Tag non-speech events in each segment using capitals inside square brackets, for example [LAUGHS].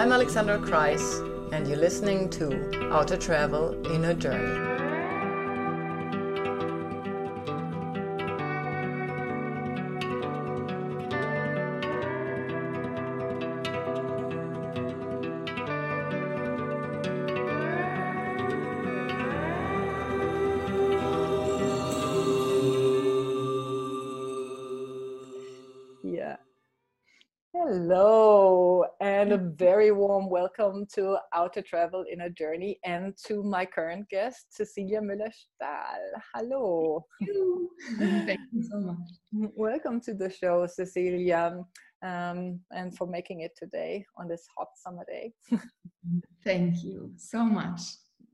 I'm Alexandra Kreis, and you're listening to to Travel in a Journey. Welcome to to Travel in a Journey and to my current guest, Cecilia Müller-Stahl. Hello. Thank you. Thank you so much. Welcome to the show, Cecilia, um, and for making it today on this hot summer day. [LAUGHS] Thank you so much.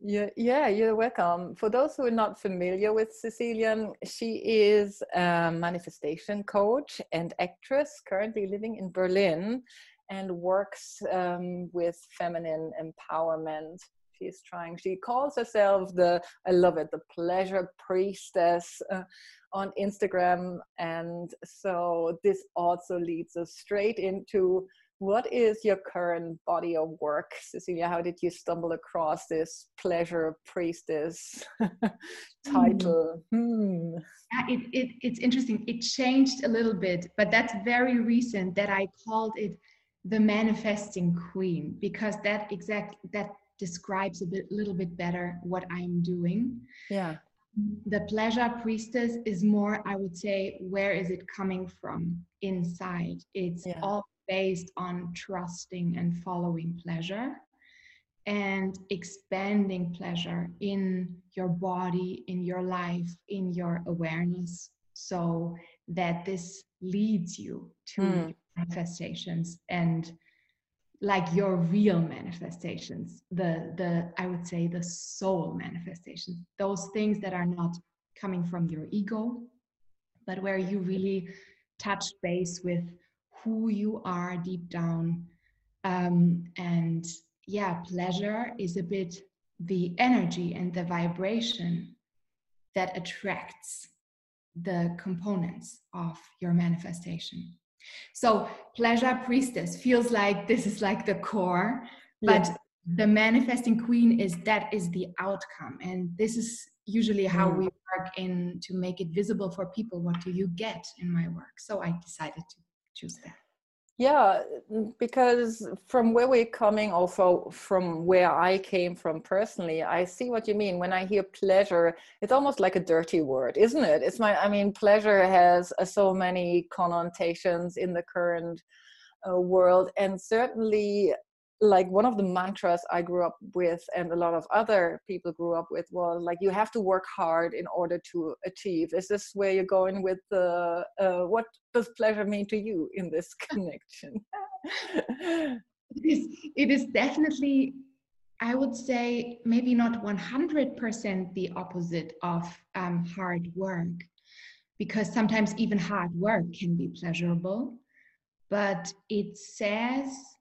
Yeah, yeah, you're welcome. For those who are not familiar with Cecilia, she is a manifestation coach and actress currently living in Berlin and works um, with feminine empowerment. She's trying, she calls herself the, I love it, the pleasure priestess uh, on Instagram. And so this also leads us straight into what is your current body of work, Cecilia? How did you stumble across this pleasure priestess [LAUGHS] title? Hmm. Yeah, it, it, it's interesting. It changed a little bit, but that's very recent that I called it the manifesting queen because that exact that describes a bit little bit better what I'm doing. Yeah. The pleasure priestess is more, I would say, where is it coming from inside? It's yeah. all based on trusting and following pleasure and expanding pleasure in your body, in your life, in your awareness, so that this leads you to mm. Manifestations and like your real manifestations the the i would say the soul manifestations those things that are not coming from your ego but where you really touch base with who you are deep down. Um, and yeah, pleasure is a bit the energy and the vibration that attracts the components of your manifestation. So, pleasure priestess feels like this is like the core, but yeah. the manifesting queen is that is the outcome. And this is usually how we work in to make it visible for people. What do you get in my work? So, I decided to choose that yeah because from where we're coming also from where i came from personally i see what you mean. When i hear pleasure it's almost like a dirty word isn't it? It's my i mean pleasure has uh, so many connotations in the current uh, world and certainly like one of the mantras I grew up with and a lot of other people grew up with was like you have to work hard in order to achieve. Is this where you're going with the uh, what does pleasure mean to you in this [LAUGHS] connection? it is it is definitely I would say maybe not 100% the opposite of um, hard work because sometimes even hard work can be pleasurable but it says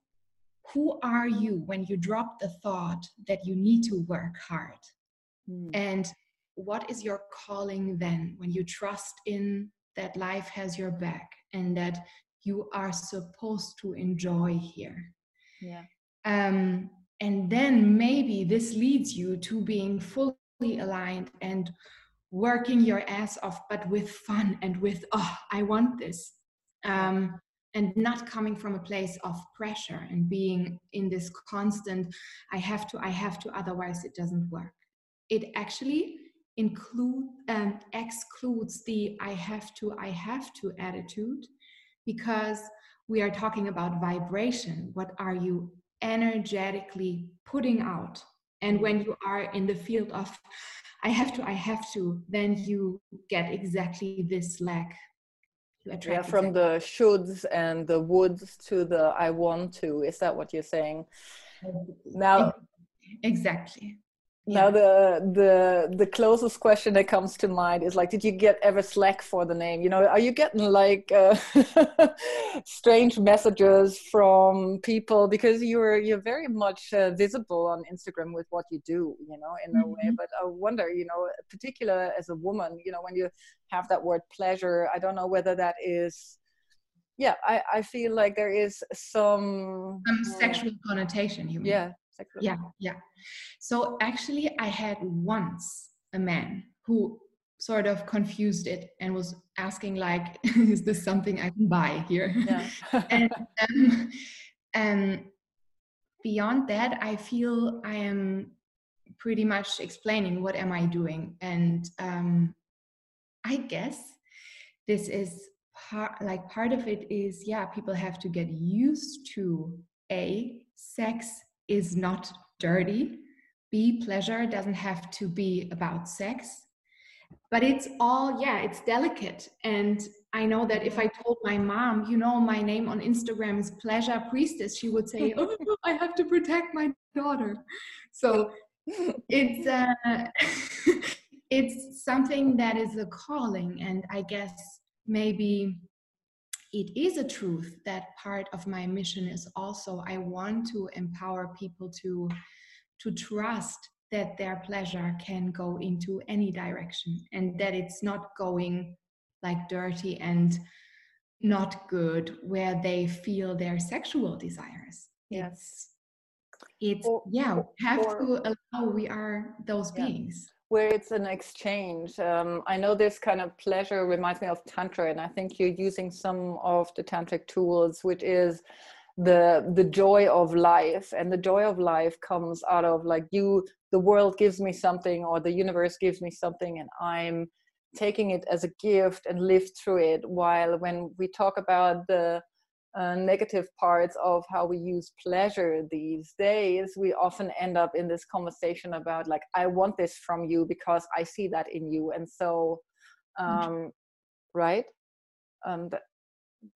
who are you when you drop the thought that you need to work hard? Mm. And what is your calling then when you trust in that life has your back and that you are supposed to enjoy here? Yeah. Um, and then maybe this leads you to being fully aligned and working your ass off, but with fun and with, oh, I want this. Um, and not coming from a place of pressure and being in this constant i have to i have to otherwise it doesn't work. It actually include um, excludes the i have to i have to attitude because we are talking about vibration. What are you energetically putting out? And when you are in the field of i have to i have to then you get exactly this lack yeah from the shoulds and the woulds to the i want to. Is that what you're saying? Now exactly now the the the closest question that comes to mind is like did you get ever slack for the name? You know are you getting like uh, [LAUGHS] strange messages from people? Because you're you're very much uh, visible on instagram with what you do you know in mm-hmm. a way. Mm-hmm. but i wonder you know particular as a woman you know when you have that word pleasure i don't know whether that is yeah I, I feel like there is some some sexual connotation you mean? Yeah sexual. yeah yeah so actually i had once a man who sort of confused it and was asking like [LAUGHS] is this something i can buy here yeah. [LAUGHS] [LAUGHS] and um, and beyond that i feel i am pretty much explaining what am i doing and um, i guess this is part like part of it is yeah people have to get used to a sex is not dirty. B pleasure doesn't have to be about sex. But it's all yeah it's delicate. And i know that if i told my mom you know my name on instagram is pleasure priestess she would say oh i have to protect my daughter. So it's uh [LAUGHS] it's something that is a calling. And i guess maybe it is a truth that part of my mission is also i want to empower people to to trust that their pleasure can go into any direction and that it's not going like dirty and not good where they feel their sexual desires. Yes. It's, it's yeah we have or, to allow we are those yeah. beings where it's an exchange. Um, I know this kind of pleasure reminds me of Tantra, and I think you're using some of the tantric tools, which is the the joy of life and the joy of life comes out of like you the world gives me something or the universe gives me something and i'm taking it as a gift and live through it while when we talk about the uh, negative parts of how we use pleasure these days, we often end up in this conversation about like, I want this from you because I see that in you. And so, um, right? Um,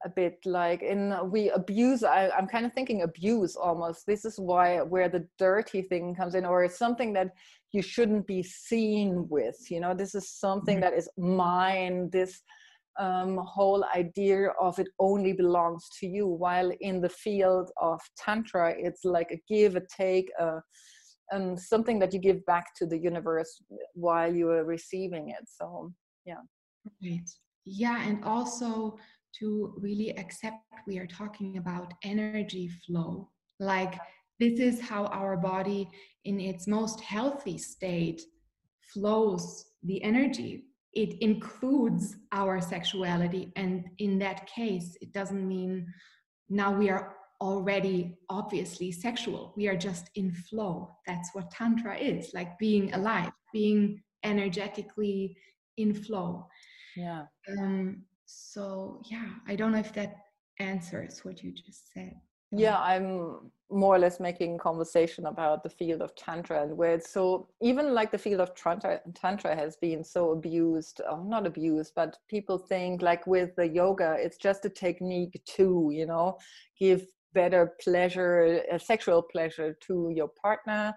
a bit like in we abuse I, i'm kind of thinking abuse almost this is why where the dirty thing comes in or it's something that you shouldn't be seen with you know this is something mm-hmm. that is mine this um, whole idea of it only belongs to you while in the field of tantra it's like a give a take a, and something that you give back to the universe while you are receiving it. So yeah. Right. Yeah and also to really accept we are talking about energy flow. Like this is how our body in its most healthy state flows the energy it includes our sexuality. And in that case it doesn't mean now we are already obviously sexual. We are just in flow. That's what tantra is like being alive being energetically in flow. Yeah. Um so yeah i don't know if that answers what you just said yeah i'm more or less making conversation about the field of tantra and where it's so even like the field of tantra tantra has been so abused oh, not abused but people think like with the yoga it's just a technique to you know give better pleasure uh, sexual pleasure to your partner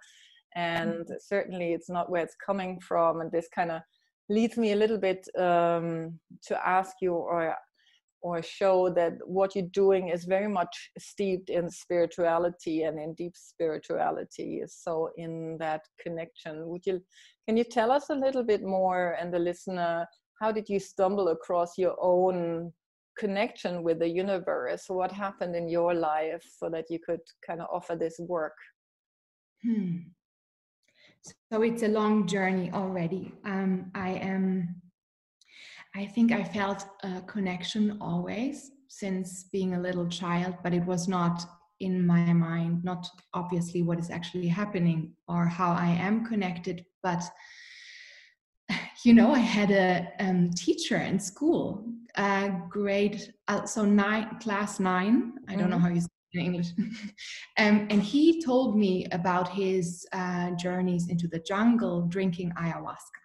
and mm-hmm. certainly it's not where it's coming from and this kind of leads me a little bit um, to ask you or or show that what you're doing is very much steeped in spirituality and in deep spirituality so in that connection. Would you can you tell us a little bit more and the listener how did you stumble across your own connection with the universe? What happened in your life so that you could kind of offer this work? Hmm. so it's a long journey already. Um, i am I think I felt a connection always since being a little child, but it was not in my mind, not obviously what is actually happening or how I am connected, but [SIGHS] you know, I had a um, teacher in school, uh, grade uh, so nine, class nine. I don't mm-hmm. know how you say in English, [LAUGHS] um, and he told me about his uh, journeys into the jungle, drinking ayahuasca.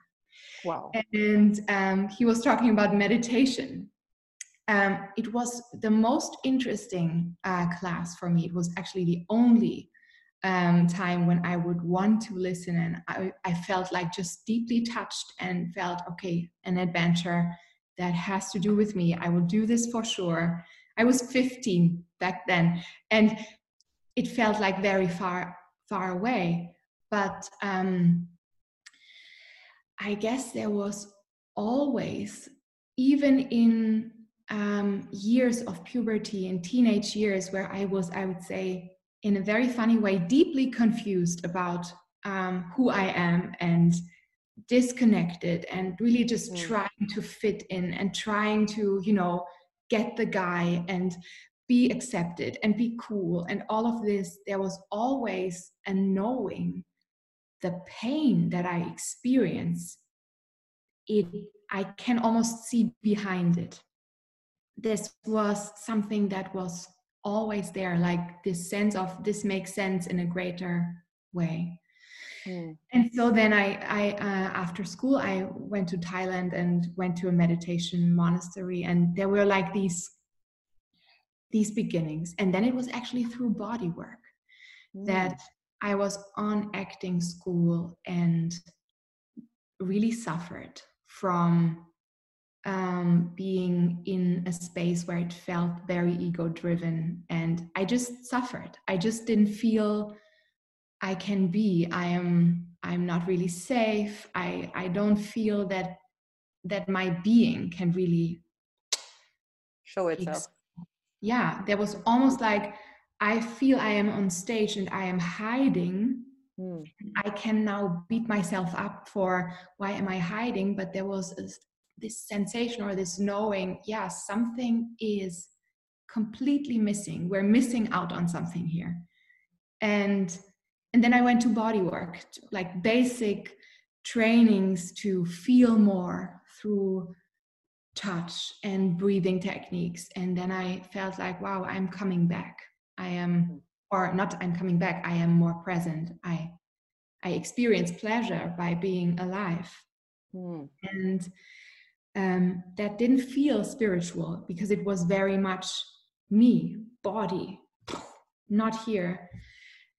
Wow. And um, he was talking about meditation. Um, it was the most interesting uh, class for me. It was actually the only um, time when I would want to listen, and I, I felt like just deeply touched and felt, okay, an adventure that has to do with me. I will do this for sure. I was 15 back then, and it felt like very far, far away. But um, I guess there was always, even in um, years of puberty and teenage years where I was, I would say, in a very funny way, deeply confused about um, who I am and disconnected and really just mm. trying to fit in and trying to, you know, get the guy and be accepted and be cool and all of this, there was always a knowing the pain that I experience. It I can almost see behind it. This was something that was always there, like this sense of this makes sense in a greater way. Mm. And so then I, I uh, after school, I went to Thailand and went to a meditation monastery, and there were like these these beginnings, and then it was actually through body work mm. that I was on acting school and really suffered from um, being in a space where it felt very ego driven and i just suffered. I just didn't feel i can be. I am i'm not really safe. I i don't feel that that my being can really show itself. yeah there was almost like i feel i am on stage and i am hiding. Mm. i can now beat myself up for why am i hiding? But there was a, this sensation or this knowing yeah something is completely missing. We're missing out on something here. And and then i went to body work like basic trainings to feel more through touch and breathing techniques. And then i felt like wow i'm coming back i am or not i'm coming back i am more present i i experience pleasure by being alive mm. and um, that didn't feel spiritual because it was very much me, body, not here.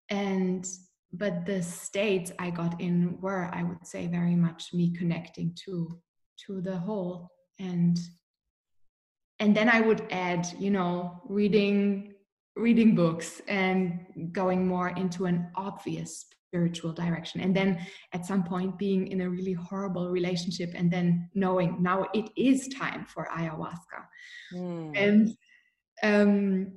And but the states I got in were, I would say, very much me connecting to to the whole and and then I would add, you know, reading reading books and going more into an obvious spiritual direction and then at some point being in a really horrible relationship and then knowing now it is time for ayahuasca mm. and um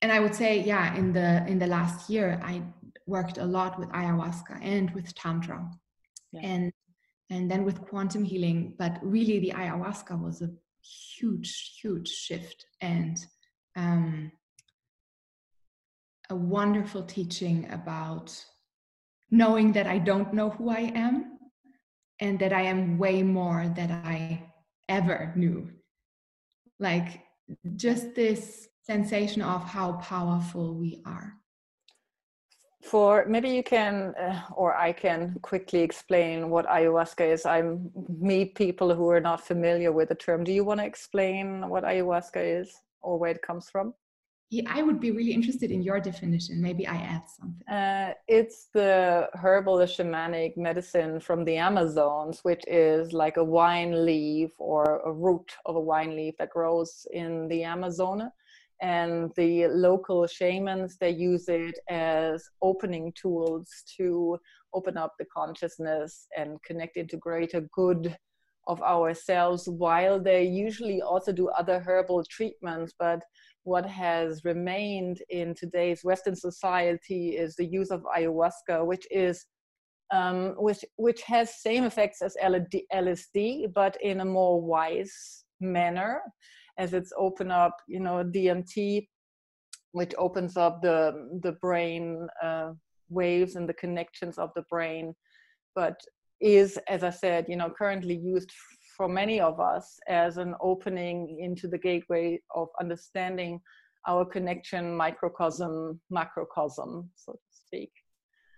and i would say yeah in the in the last year i worked a lot with ayahuasca and with tantra yeah. and and then with quantum healing but really the ayahuasca was a huge huge shift and um a wonderful teaching about knowing that I don't know who I am and that I am way more than I ever knew. Like just this sensation of how powerful we are. For maybe you can, uh, or I can quickly explain what ayahuasca is. I meet people who are not familiar with the term. Do you want to explain what ayahuasca is or where it comes from? Yeah, I would be really interested in your definition. Maybe I add something. Uh, it's the herbal shamanic medicine from the Amazons, which is like a wine leaf or a root of a wine leaf that grows in the Amazon. And the local shamans, they use it as opening tools to open up the consciousness and connect into greater good of ourselves while they usually also do other herbal treatments but what has remained in today's Western society is the use of ayahuasca, which is um, which which has same effects as LSD, but in a more wise manner, as it's open up, you know, DMT, which opens up the the brain uh, waves and the connections of the brain, but is, as I said, you know, currently used for many of us as an opening into the gateway of understanding our connection microcosm macrocosm so to speak.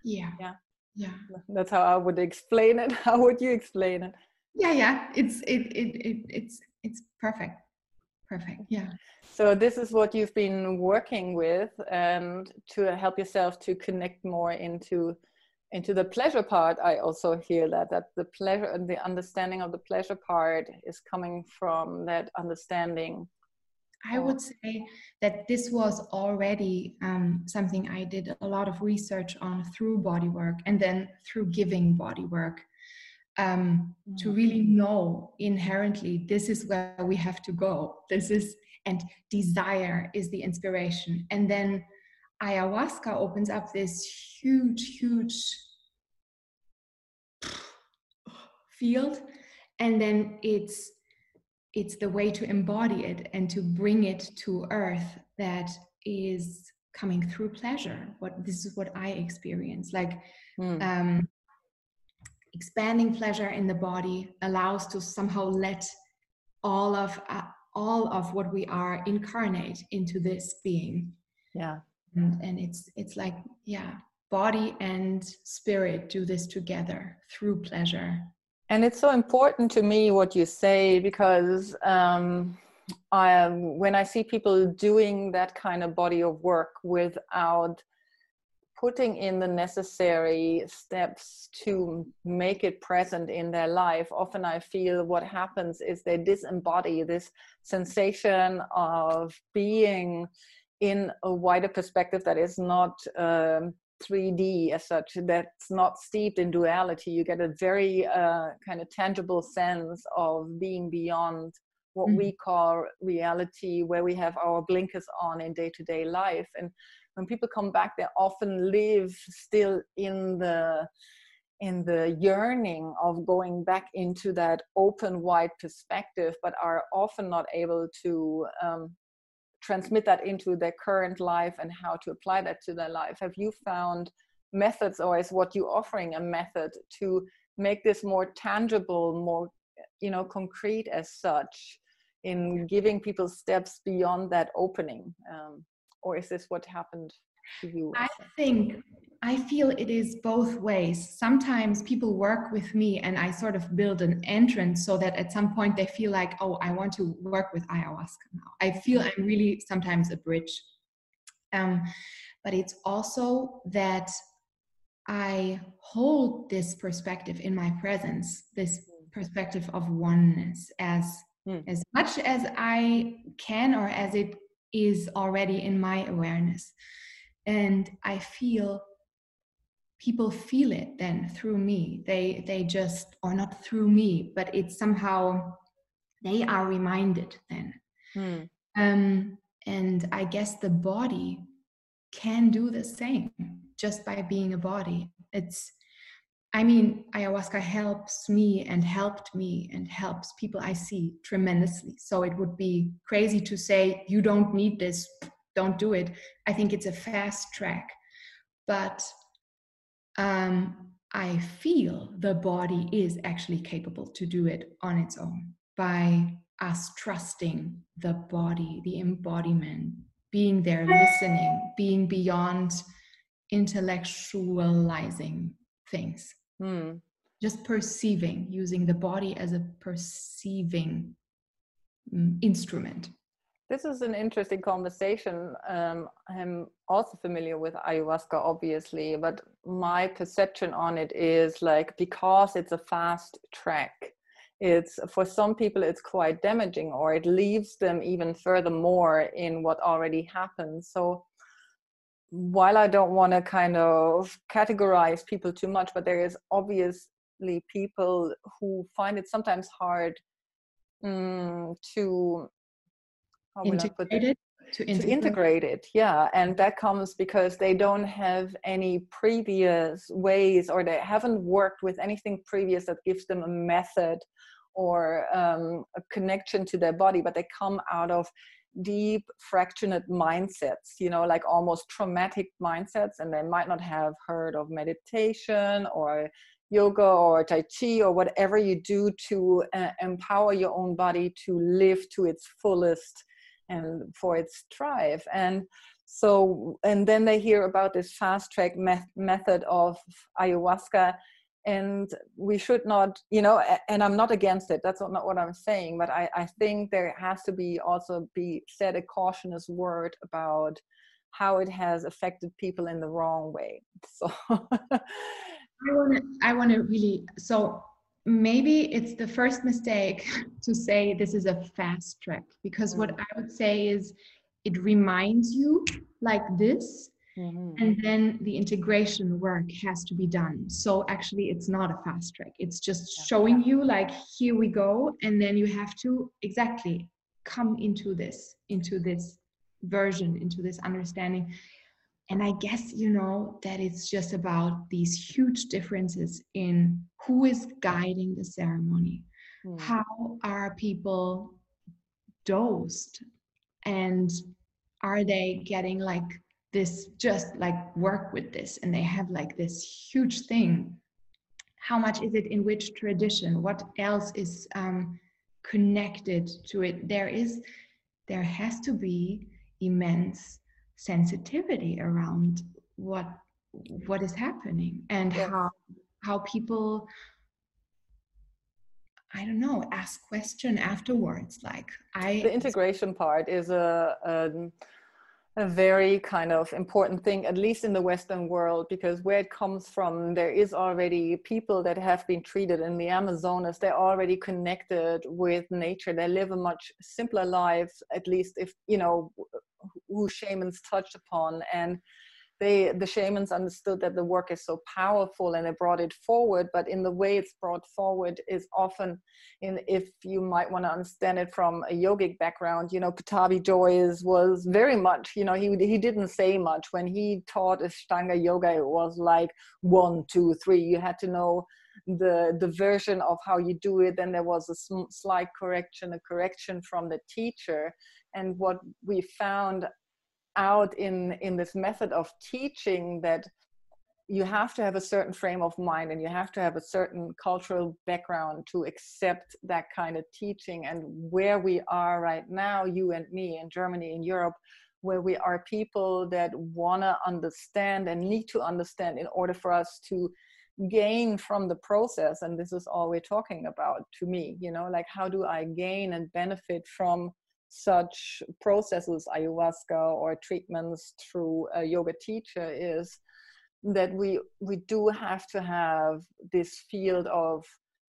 Yeah. Yeah. Yeah. That's how i would explain it. [LAUGHS] How would you explain it? Yeah yeah. It's it, it, it it's it's perfect. Perfect. Yeah. So this is what you've been working with and to help yourself to connect more into into the pleasure part i also hear that that the pleasure and the understanding of the pleasure part is coming from that understanding i would say that this was already um, something i did a lot of research on through body work and then through giving body work um, to mm-hmm. really know inherently this is where we have to go. This is, and desire is the inspiration. And then ayahuasca opens up this huge, huge field. And then it's it's the way to embody it and to bring it to earth that is coming through pleasure what this is what i experience like mm. um expanding pleasure in the body allows to somehow let all of uh, all of what we are incarnate into this being yeah and, and it's it's like yeah body and spirit do this together through pleasure. And it's so important to me what you say because um, I, when I see people doing that kind of body of work without putting in the necessary steps to make it present in their life, often I feel what happens is they disembody this sensation of being in a wider perspective that is not um, 3D as such, that's not steeped in duality. You get a very uh, kind of tangible sense of being beyond what mm-hmm. we call reality, where we have our blinkers on in day to day life. And when people come back, they often live still in the in the yearning of going back into that open wide perspective but are often not able to um, transmit that into their current life and how to apply that to their life? Have you found methods or is what you're offering a method to make this more tangible more you know concrete as such in giving people steps beyond that opening? Um, or is this what happened you i think I feel it is both ways. Sometimes people work with me and I sort of build an entrance so that at some point they feel like, oh, I want to work with ayahuasca now. I feel I'm really sometimes a bridge. Um, but it's also that I hold this perspective in my presence, this perspective of oneness as mm. as much as I can or as it is already in my awareness. And I feel people feel it then through me. They they just or not through me but it's somehow they are reminded then. Hmm. um, and i guess the body can do the same just by being a body. It's i mean ayahuasca helps me and helped me and helps people i see tremendously. So it would be crazy to say you don't need this don't do it i think it's a fast track but um, I feel the body is actually capable to do it on its own by us trusting the body, the embodiment, being there, listening, being beyond intellectualizing things. Hmm. Just perceiving, using the body as a perceiving um, instrument. This is an interesting conversation. Um, I'm also familiar with ayahuasca, obviously, but my perception on it is like because it's a fast track, it's for some people it's quite damaging, or it leaves them even further more in what already happened. So while I don't want to kind of categorize people too much, but there is obviously people who find it sometimes hard um, to integrated to integrate. to integrate it yeah and that comes because they don't have any previous ways or they haven't worked with anything previous that gives them a method or um, a connection to their body but they come out of deep fractured mindsets you know like almost traumatic mindsets and they might not have heard of meditation or yoga or tai chi or whatever you do to uh, empower your own body to live to its fullest and for its thrive. And so and then they hear about this fast track me- method of ayahuasca and we should not you know and i'm not against it that's not what i'm saying but i, I think there has to be also be said a cautious word about how it has affected people in the wrong way. So [LAUGHS] i want to i want to really so maybe it's the first mistake [LAUGHS] to say this is a fast track because what mm. I would say is it reminds you like this Mm-hmm. And then the integration work has to be done. So actually, it's not a fast track. It's just showing you, like, here we go. And then you have to exactly come into this, into this version, into this understanding. And I guess, you know, that it's just about these huge differences in who is guiding the ceremony. Mm. How are people dosed? And are they getting like this just like work with this and they have like this huge thing how much is it in which tradition what else is um, connected to it there is there has to be immense sensitivity around what what is happening and yes. how how people I don't know, ask question afterwards. Like I the integration part is a, a a very kind of important thing, at least in the Western world, because where it comes from, there is already people that have been treated in the Amazonas. They're already connected with nature. They live a much simpler life, at least if, you know, who shamans touched upon. And they the shamans understood that the work is so powerful and they brought it forward but in the way it's brought forward is often in if you might want to understand it from a yogic background you know pattabhi jois was very much you know he he didn't say much. When he taught ashtanga yoga it was like one two three. You had to know the the version of how you do it. Then there was a sm- slight correction a correction from the teacher. And what we found out in in this method of teaching that you have to have a certain frame of mind and you have to have a certain cultural background to accept that kind of teaching. And where we are right now you and me in germany in europe where we are people that want to understand and need to understand in order for us to gain from the process. And this is all we're talking about to me you know like how do i gain and benefit from such processes, ayahuasca or treatments through a yoga teacher, is that we we do have to have this field of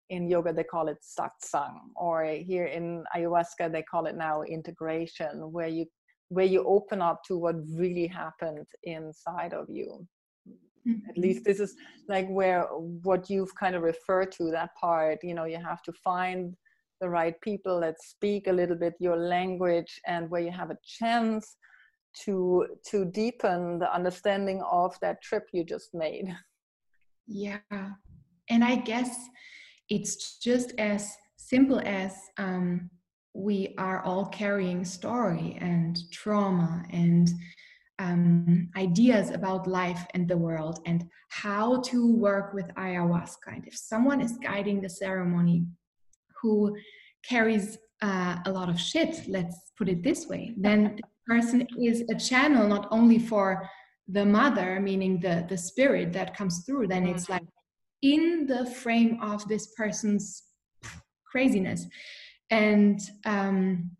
in yoga they call it satsang or here in ayahuasca they call it now integration where you where you open up to what really happened inside of you mm-hmm. at least this is like where what you've kind of referred to that part you know you have to find the right people that speak a little bit your language and where you have a chance to to deepen the understanding of that trip you just made. Yeah. And i guess it's just as simple as um, we are all carrying story and trauma and um, ideas about life and the world and how to work with ayahuasca. And if someone is guiding the ceremony who carries uh, a lot of shit, let's put it this way, then [LAUGHS] the person is a channel not only for the mother, meaning the, the spirit that comes through, then it's like in the frame of this person's craziness. And um,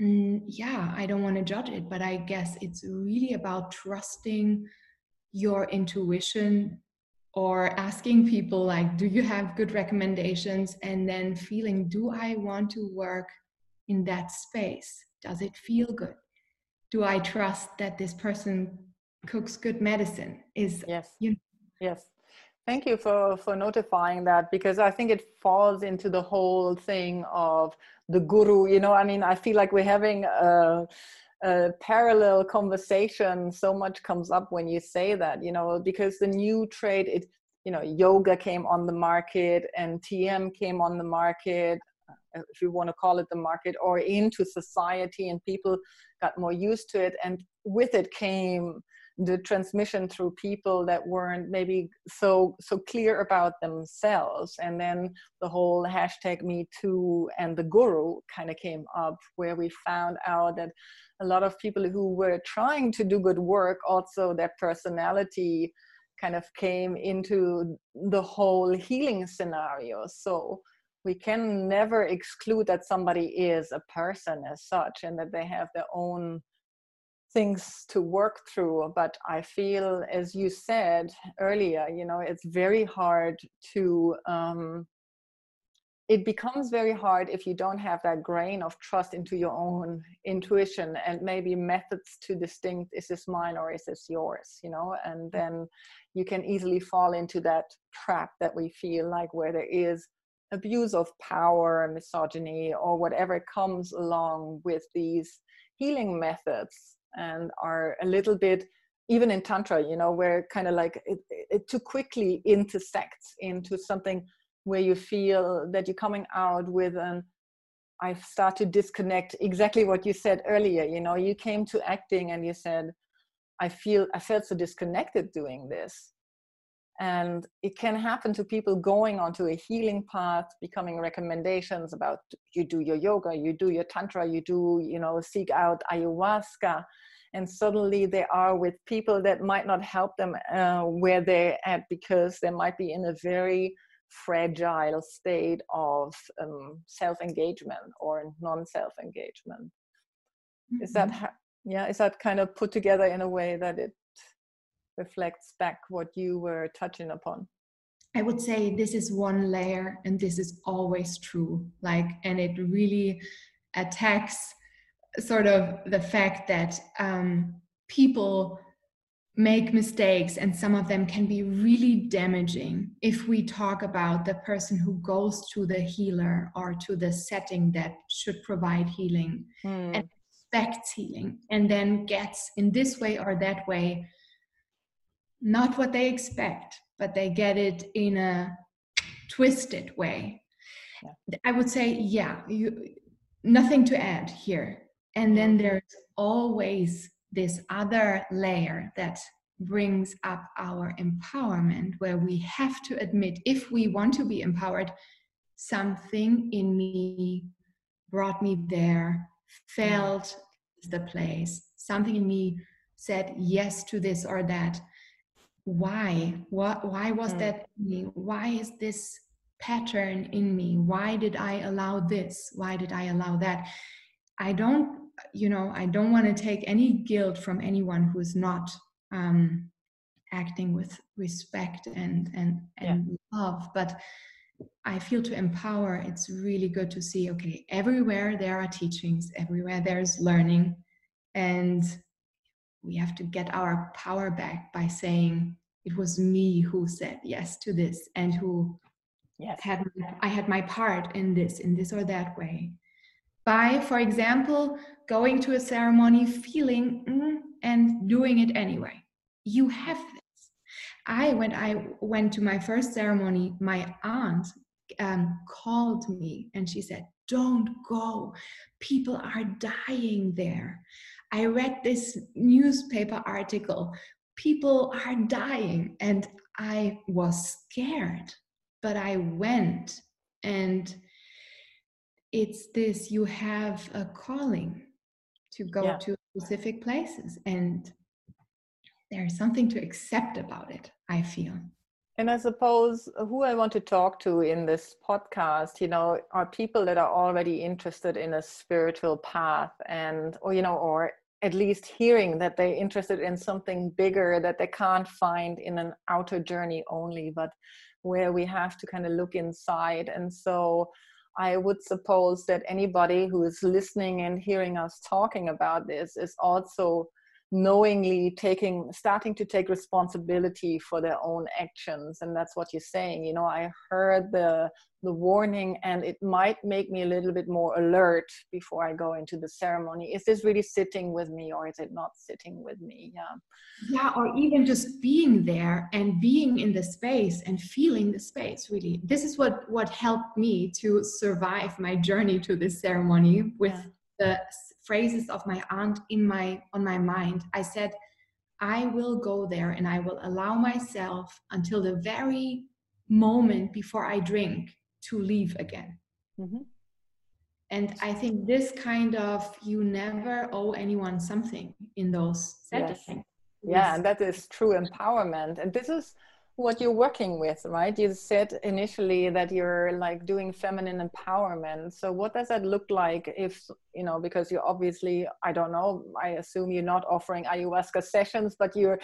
mm, yeah, I don't want to judge it, but I guess it's really about trusting your intuition or asking people like do you have good recommendations? And then feeling do i want to work in that space? Does it feel good? Do i trust that this person cooks good medicine? Is yes. you know, yes. Thank you for for notifying that because i think it falls into the whole thing of the guru you know? I mean i feel like we're having a a parallel conversation so much comes up when you say that you know because the new trade it you know yoga came on the market and tm came on the market uh, if you want to call it the market or into society and people got more used to it and with it came the transmission through people that weren't maybe so so clear about themselves. And then the whole hashtag me too and the guru kind of came up where we found out that a lot of people who were trying to do good work also their personality kind of came into the whole healing scenario. So we can never exclude that somebody is a person as such and that they have their own things to work through but i feel as you said earlier you know it's very hard to um, it becomes very hard if you don't have that grain of trust into your own intuition and maybe methods to distinct is this mine or is this yours? you know and then you can easily fall into that trap that we feel like where there is abuse of power misogyny or whatever comes along with these healing methods and are a little bit even in tantra you know where kind of like it, it too quickly intersects into something where you feel that you're coming out with an i start to disconnect exactly what you said earlier you know you came to acting and you said i feel i felt so disconnected doing this and it can happen to people going onto a healing path becoming recommendations about you do your yoga you do your tantra you do you know seek out ayahuasca and suddenly they are with people that might not help them uh, where they're at because they might be in a very fragile state of um, self-engagement or non-self-engagement mm-hmm. is that mm-hmm. yeah is that kind of put together in a way that it reflects back what you were touching upon i would say this is one layer and this is always true like and it really attacks sort of the fact that um, people make mistakes and some of them can be really damaging if we talk about the person who goes to the healer or to the setting that should provide healing mm. and expects healing and then gets in this way or that way not what they expect but they get it in a twisted way. Yeah. i would say yeah you nothing to add here. And then there's always this other layer that brings up our empowerment, where we have to admit if we want to be empowered, something in me brought me there, felt the place, something in me said yes to this or that. Why? What, why was mm. that me? Why is this pattern in me? Why did I allow this? Why did I allow that? I don't you know i don't want to take any guilt from anyone who's not um, acting with respect and and and yeah. love but i feel to empower it's really good to see okay everywhere there are teachings everywhere there's learning and we have to get our power back by saying it was me who said yes to this and who yes. had i had my part in this in this or that way by, for example, going to a ceremony, feeling mm, and doing it anyway. You have this. I, when I went to my first ceremony, my aunt um, called me and she said, Don't go. People are dying there. I read this newspaper article. People are dying. And I was scared, but I went and it's this you have a calling to go yeah. to specific places and there's something to accept about it i feel and i suppose uh, who i want to talk to in this podcast you know are people that are already interested in a spiritual path and or you know or at least hearing that they're interested in something bigger that they can't find in an outer journey only but where we have to kind of look inside. And so I would suppose that anybody who is listening and hearing us talking about this is also knowingly taking starting to take responsibility for their own actions. And that's what you're saying. You know i heard the the warning and it might make me a little bit more alert before i go into the ceremony. Is this really sitting with me or is it not sitting with me? Yeah. Yeah or even just being there and being in the space and feeling the space really. This is what what helped me to survive my journey to this ceremony with yeah. The phrases of my aunt in my on my mind. I said i will go there and i will allow myself until the very moment before i drink to leave again. Mm-hmm. and i think this kind of you never owe anyone something in those settings. Yes. yeah and that is true empowerment. And this is what you're working with, right? You said initially that you're like doing feminine empowerment. So what does that look like if, you know, because you're obviously, I don't know, I assume you're not offering ayahuasca sessions, but you're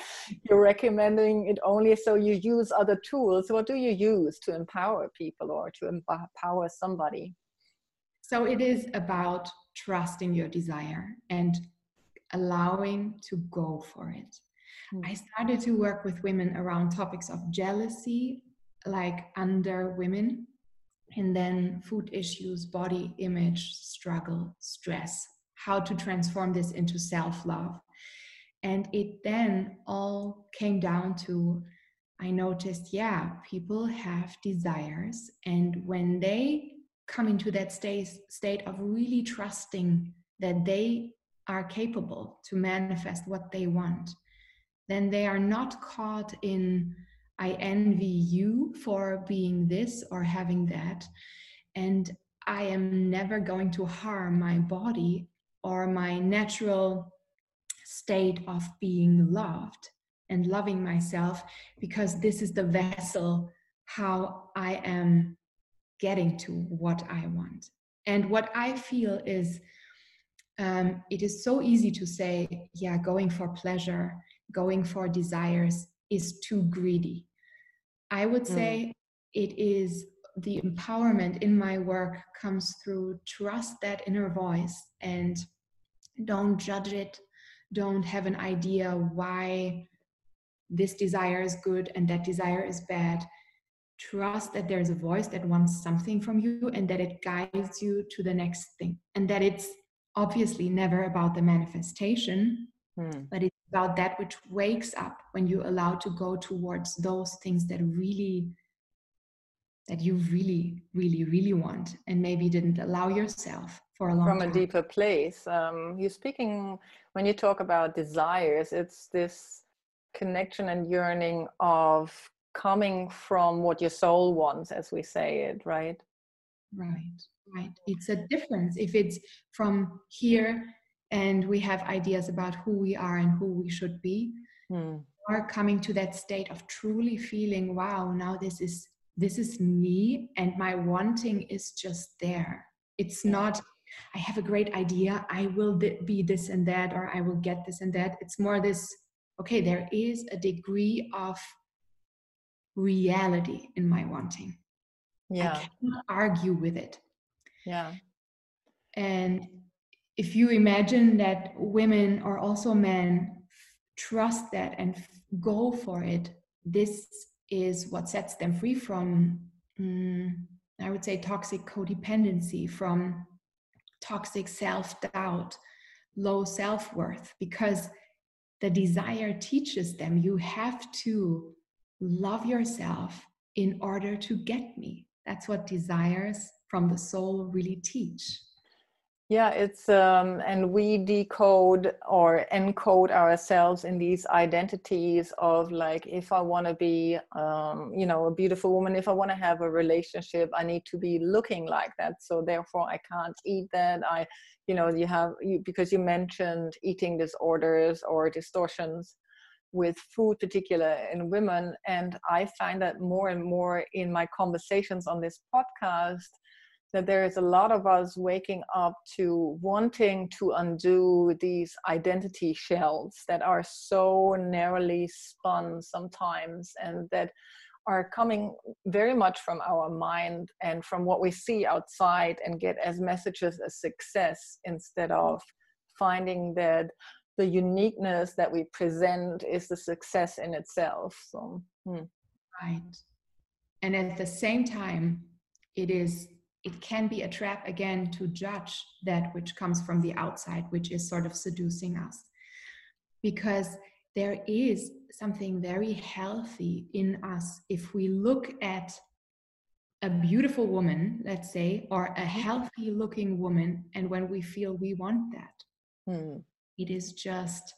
you're recommending it only so you use other tools. What do you use to empower people or to empower somebody? So it is about trusting your desire and allowing to go for it Mm. I started to work with women around topics of jealousy, like under women, and then food issues, body image, struggle, stress, how to transform this into self love. And it then all came down to I noticed, yeah, people have desires. And when they come into that state, state of really trusting that they are capable to manifest what they want, then they are not caught in I envy you for being this or having that. And I am never going to harm my body or my natural state of being loved and loving myself because this is the vessel how I am getting to what I want. And what I feel is um, it is so easy to say, yeah, going for pleasure going for desires is too greedy. I would mm. say mm. it is the empowerment in my work comes through trust that inner voice and don't judge it, don't have an idea why this desire is good and that desire is bad. Trust that there's a voice that wants something from you and that it guides you to the next thing, and that it's obviously never about the manifestation, mm. but it's about that which wakes up when you allow to go towards those things that really that you really really really want and maybe didn't allow yourself for a long from time. a deeper place um, you're speaking when you talk about desires it's this connection and yearning of coming from what your soul wants as we say it right? Right right. It's a difference. If it's from here and we have ideas about who we are and who we should be mm. or coming to that state of truly feeling wow now this is this is me and my wanting is just there. It's not i have a great idea i will be this and that or i will get this and that. It's more this okay there is a degree of reality in my wanting. Yeah. i cannot argue with it. Yeah. And if you imagine that women or also men trust that and go for it, this is what sets them free from, um, I would say, toxic codependency, from toxic self doubt, low self worth, because the desire teaches them you have to love yourself in order to get me. That's what desires from the soul really teach. Yeah, it's um, and we decode or encode ourselves in these identities of like, if I want to be, um, you know, a beautiful woman, if I want to have a relationship, I need to be looking like that. So therefore, I can't eat that. I, you know, you have you because you mentioned eating disorders or distortions with food, particular in women, and I find that more and more in my conversations on this podcast that there is a lot of us waking up to wanting to undo these identity shells that are so narrowly spun sometimes and that are coming very much from our mind and from what we see outside and get as messages as success instead of finding that the uniqueness that we present is the success in itself so hmm. right and at the same time it is it can be a trap again to judge that which comes from the outside, which is sort of seducing us. Because there is something very healthy in us if we look at a beautiful woman, let's say, or a healthy looking woman, and when we feel we want that. Hmm. It is just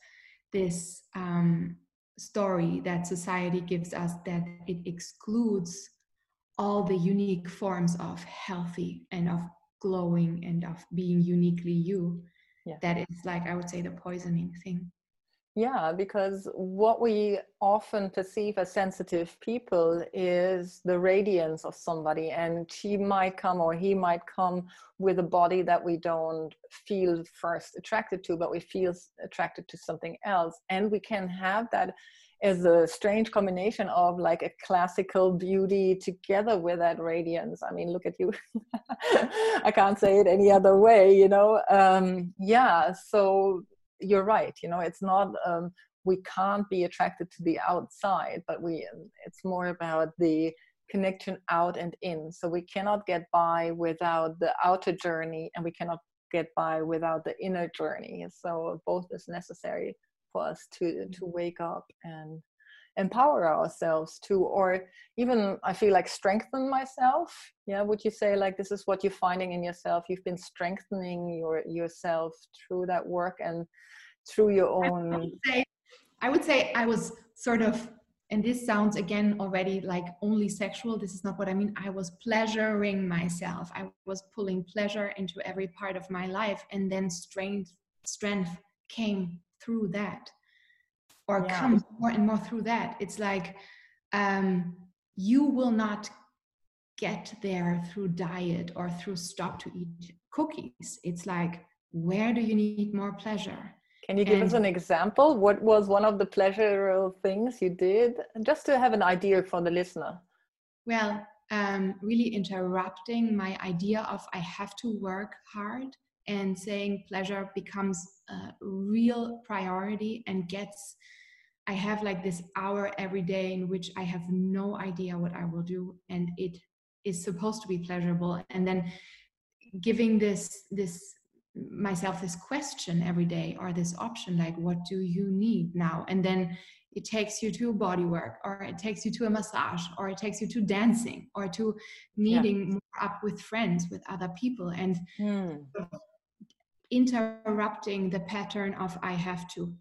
this um, story that society gives us that it excludes all the unique forms of healthy and of glowing and of being uniquely you yeah. that is like i would say the poisoning thing Yeah, because what we often perceive as sensitive people is the radiance of somebody, and she might come or he might come with a body that we don't feel first attracted to, but we feel attracted to something else. And we can have that as a strange combination of like a classical beauty together with that radiance. I mean, look at you. [LAUGHS] I can't say it any other way, you know? Um, yeah, so you're right you know it's not um, we can't be attracted to the outside but we it's more about the connection out and in so we cannot get by without the outer journey and we cannot get by without the inner journey so both is necessary for us to to mm-hmm. wake up and empower ourselves to or even i feel like strengthen myself. Yeah would you say like this is what you're finding in yourself? You've been strengthening your yourself through that work and through your own I would say I, would say I was sort of and this sounds again already like only sexual this is not what i mean i was pleasuring myself. I was pulling pleasure into every part of my life and then strength strength came through that or yeah. comes more and more through that it's like um, you will not get there through diet or through stop to eat cookies it's like where do you need more pleasure can you give and, us an example? What was one of the pleasurable things you did, just to have an idea for the listener? Well, um, really interrupting my idea of I have to work hard and saying pleasure becomes a real priority and gets. I have like this hour every day in which I have no idea what I will do, and it is supposed to be pleasurable. And then giving this this myself this question every day or this option like what do you need now and then it takes you to body work or it takes you to a massage or it takes you to dancing or to meeting yeah. more up with friends with other people and hmm. Interrupting the pattern of i have to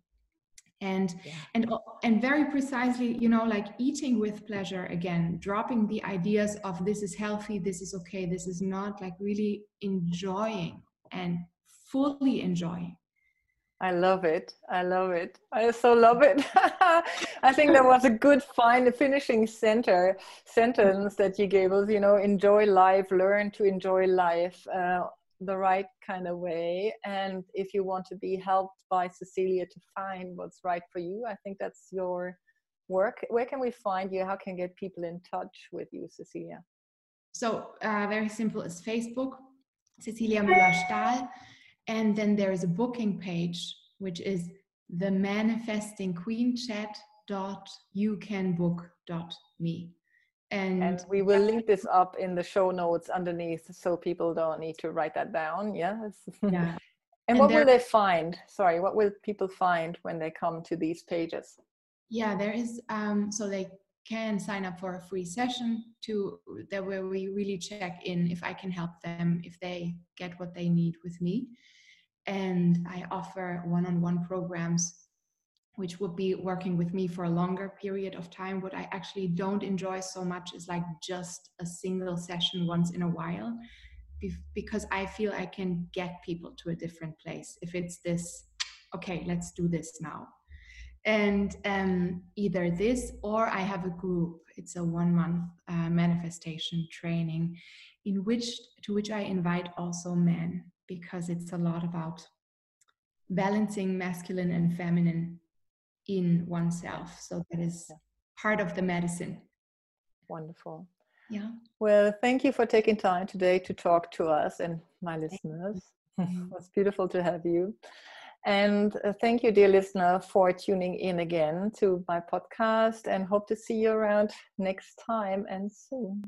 and yeah. and and very precisely you know like eating with pleasure again dropping the ideas of this is healthy this is okay this is not like really enjoying and fully enjoying I love it. I love it. I so love it. [LAUGHS] I think that was a good fine finishing center sentence that you gave us. You know, enjoy life, learn to enjoy life uh, the right kind of way. And if you want to be helped by Cecilia to find what's right for you, I think that's your work. Where can we find you? How can get people in touch with you, Cecilia? So uh, very simple. is Facebook, Cecilia Müller-Stahl and then there is a booking page, which is the manifesting queen chat dot you can book dot me and, and, we will link this up in the show notes underneath so people don't need to write that down yes. Yeah. [LAUGHS] And, and what will they find? Sorry what will people find when they come to these pages? Yeah there is um so they can sign up for a free session to that where we really check in if i can help them if they get what they need with me. And I offer one on one programs, which would be working with me for a longer period of time. What I actually don't enjoy so much is like just a single session once in a while, because I feel I can get people to a different place. If it's this, okay, let's do this now. And um, either this or I have a group. It's a one month uh, manifestation training in which to which I invite also men because it's a lot about balancing masculine and feminine in oneself. So that is part of the medicine. Wonderful. Yeah. Well, thank you for taking time today to talk to us and my listeners. [LAUGHS] it was beautiful to have you. And uh, thank you, dear listener, for tuning in again to my podcast and hope to see you around next time and soon.